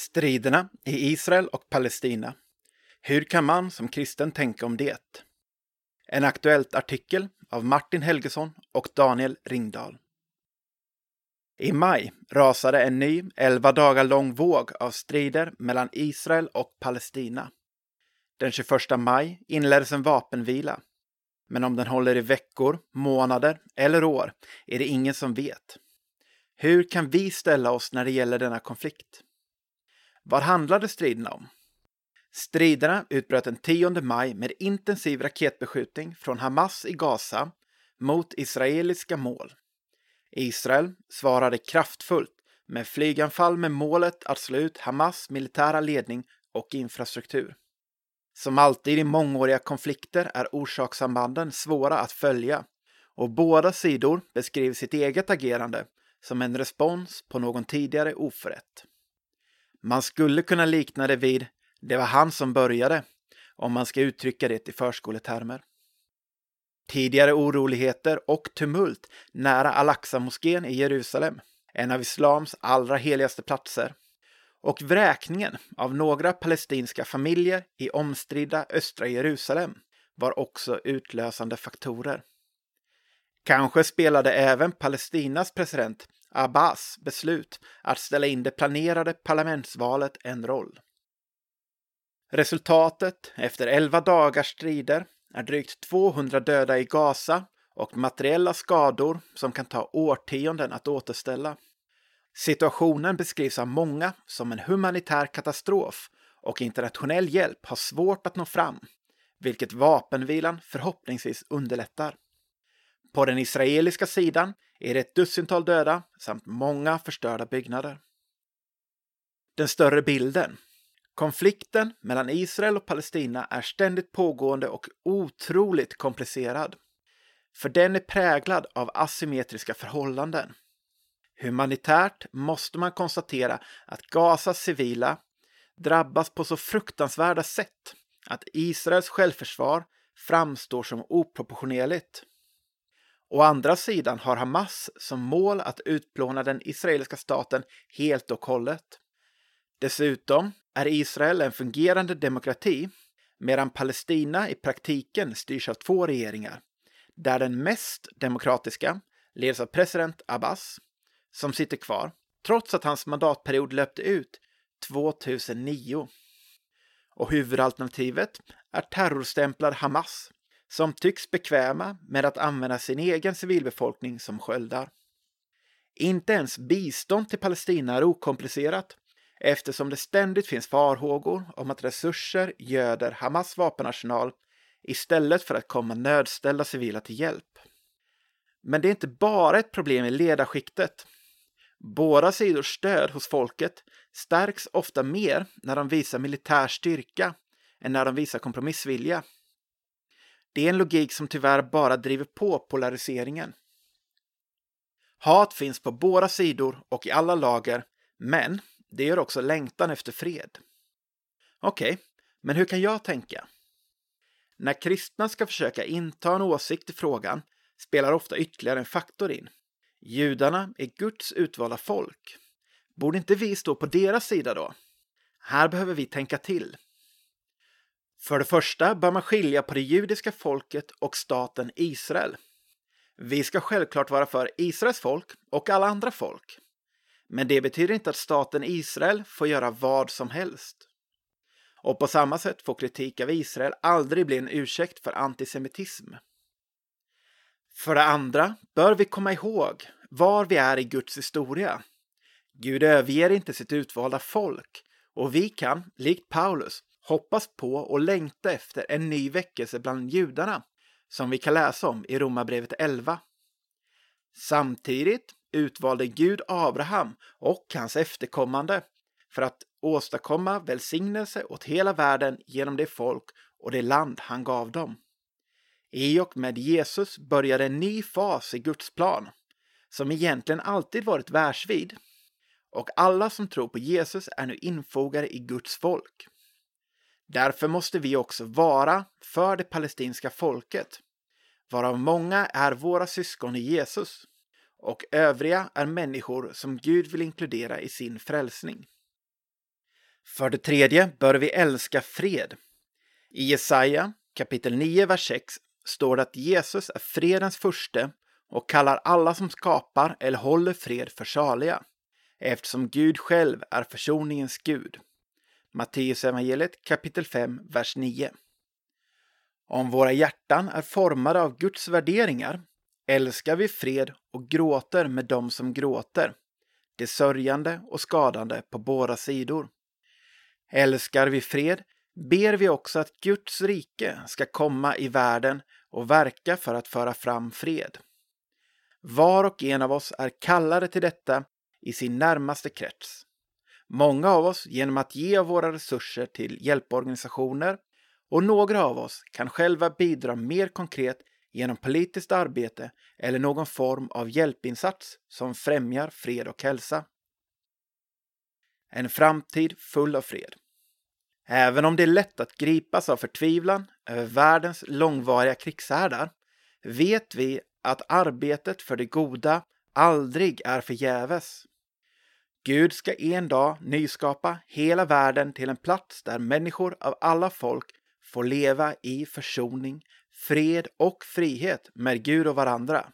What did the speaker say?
Striderna i Israel och Palestina. Hur kan man som kristen tänka om det? En aktuellt artikel av Martin Helgesson och Daniel Ringdahl. I maj rasade en ny, elva dagar lång våg av strider mellan Israel och Palestina. Den 21 maj inleddes en vapenvila. Men om den håller i veckor, månader eller år är det ingen som vet. Hur kan vi ställa oss när det gäller denna konflikt? Vad handlade striderna om? Striderna utbröt den 10 maj med intensiv raketbeskjutning från Hamas i Gaza mot israeliska mål. Israel svarade kraftfullt med flyganfall med målet att slå ut Hamas militära ledning och infrastruktur. Som alltid i mångåriga konflikter är orsakssambanden svåra att följa och båda sidor beskriver sitt eget agerande som en respons på någon tidigare oförrätt. Man skulle kunna likna det vid ”det var han som började” om man ska uttrycka det i förskoletermer. Tidigare oroligheter och tumult nära Al-Aqsa-moskén i Jerusalem, en av islams allra heligaste platser, och vräkningen av några palestinska familjer i omstridda östra Jerusalem var också utlösande faktorer. Kanske spelade även Palestinas president Abbas beslut att ställa in det planerade parlamentsvalet en roll. Resultatet efter 11 dagars strider är drygt 200 döda i Gaza och materiella skador som kan ta årtionden att återställa. Situationen beskrivs av många som en humanitär katastrof och internationell hjälp har svårt att nå fram, vilket vapenvilan förhoppningsvis underlättar. På den israeliska sidan är det ett dussintal döda samt många förstörda byggnader. Den större bilden. Konflikten mellan Israel och Palestina är ständigt pågående och otroligt komplicerad. För den är präglad av asymmetriska förhållanden. Humanitärt måste man konstatera att Gazas civila drabbas på så fruktansvärda sätt att Israels självförsvar framstår som oproportionerligt. Å andra sidan har Hamas som mål att utplåna den israeliska staten helt och hållet. Dessutom är Israel en fungerande demokrati medan Palestina i praktiken styrs av två regeringar, där den mest demokratiska leds av president Abbas, som sitter kvar, trots att hans mandatperiod löpte ut 2009. Och huvudalternativet är terrorstämplad Hamas, som tycks bekväma med att använda sin egen civilbefolkning som sköldar. Inte ens bistånd till Palestina är okomplicerat eftersom det ständigt finns farhågor om att resurser göder Hamas vapenarsenal istället för att komma nödställda civila till hjälp. Men det är inte bara ett problem i ledarskiktet. Båda sidors stöd hos folket stärks ofta mer när de visar militär styrka än när de visar kompromissvilja. Det är en logik som tyvärr bara driver på polariseringen. Hat finns på båda sidor och i alla lager, men det gör också längtan efter fred. Okej, okay, men hur kan jag tänka? När kristna ska försöka inta en åsikt i frågan spelar ofta ytterligare en faktor in. Judarna är Guds utvalda folk. Borde inte vi stå på deras sida då? Här behöver vi tänka till. För det första bör man skilja på det judiska folket och staten Israel. Vi ska självklart vara för Israels folk och alla andra folk. Men det betyder inte att staten Israel får göra vad som helst. Och på samma sätt får kritik av Israel aldrig bli en ursäkt för antisemitism. För det andra bör vi komma ihåg var vi är i Guds historia. Gud överger inte sitt utvalda folk och vi kan, likt Paulus, hoppas på och längta efter en ny väckelse bland judarna, som vi kan läsa om i Romarbrevet 11. Samtidigt utvalde Gud Abraham och hans efterkommande för att åstadkomma välsignelse åt hela världen genom det folk och det land han gav dem. I och med Jesus började en ny fas i Guds plan, som egentligen alltid varit världsvid. Och alla som tror på Jesus är nu infogade i Guds folk. Därför måste vi också vara för det palestinska folket, varav många är våra syskon i Jesus och övriga är människor som Gud vill inkludera i sin frälsning. För det tredje bör vi älska fred. I Jesaja kapitel 9, vers 6 står det att Jesus är fredens furste och kallar alla som skapar eller håller fred för saliga, eftersom Gud själv är försoningens Gud. Matteus evangeliet kapitel 5, vers 9. Om våra hjärtan är formade av Guds värderingar älskar vi fred och gråter med dem som gråter, det sörjande och skadande på båda sidor. Älskar vi fred ber vi också att Guds rike ska komma i världen och verka för att föra fram fred. Var och en av oss är kallade till detta i sin närmaste krets. Många av oss genom att ge av våra resurser till hjälporganisationer och några av oss kan själva bidra mer konkret genom politiskt arbete eller någon form av hjälpinsats som främjar fred och hälsa. En framtid full av fred. Även om det är lätt att gripas av förtvivlan över världens långvariga krigshärdar vet vi att arbetet för det goda aldrig är förgäves. Gud ska en dag nyskapa hela världen till en plats där människor av alla folk får leva i försoning, fred och frihet med Gud och varandra.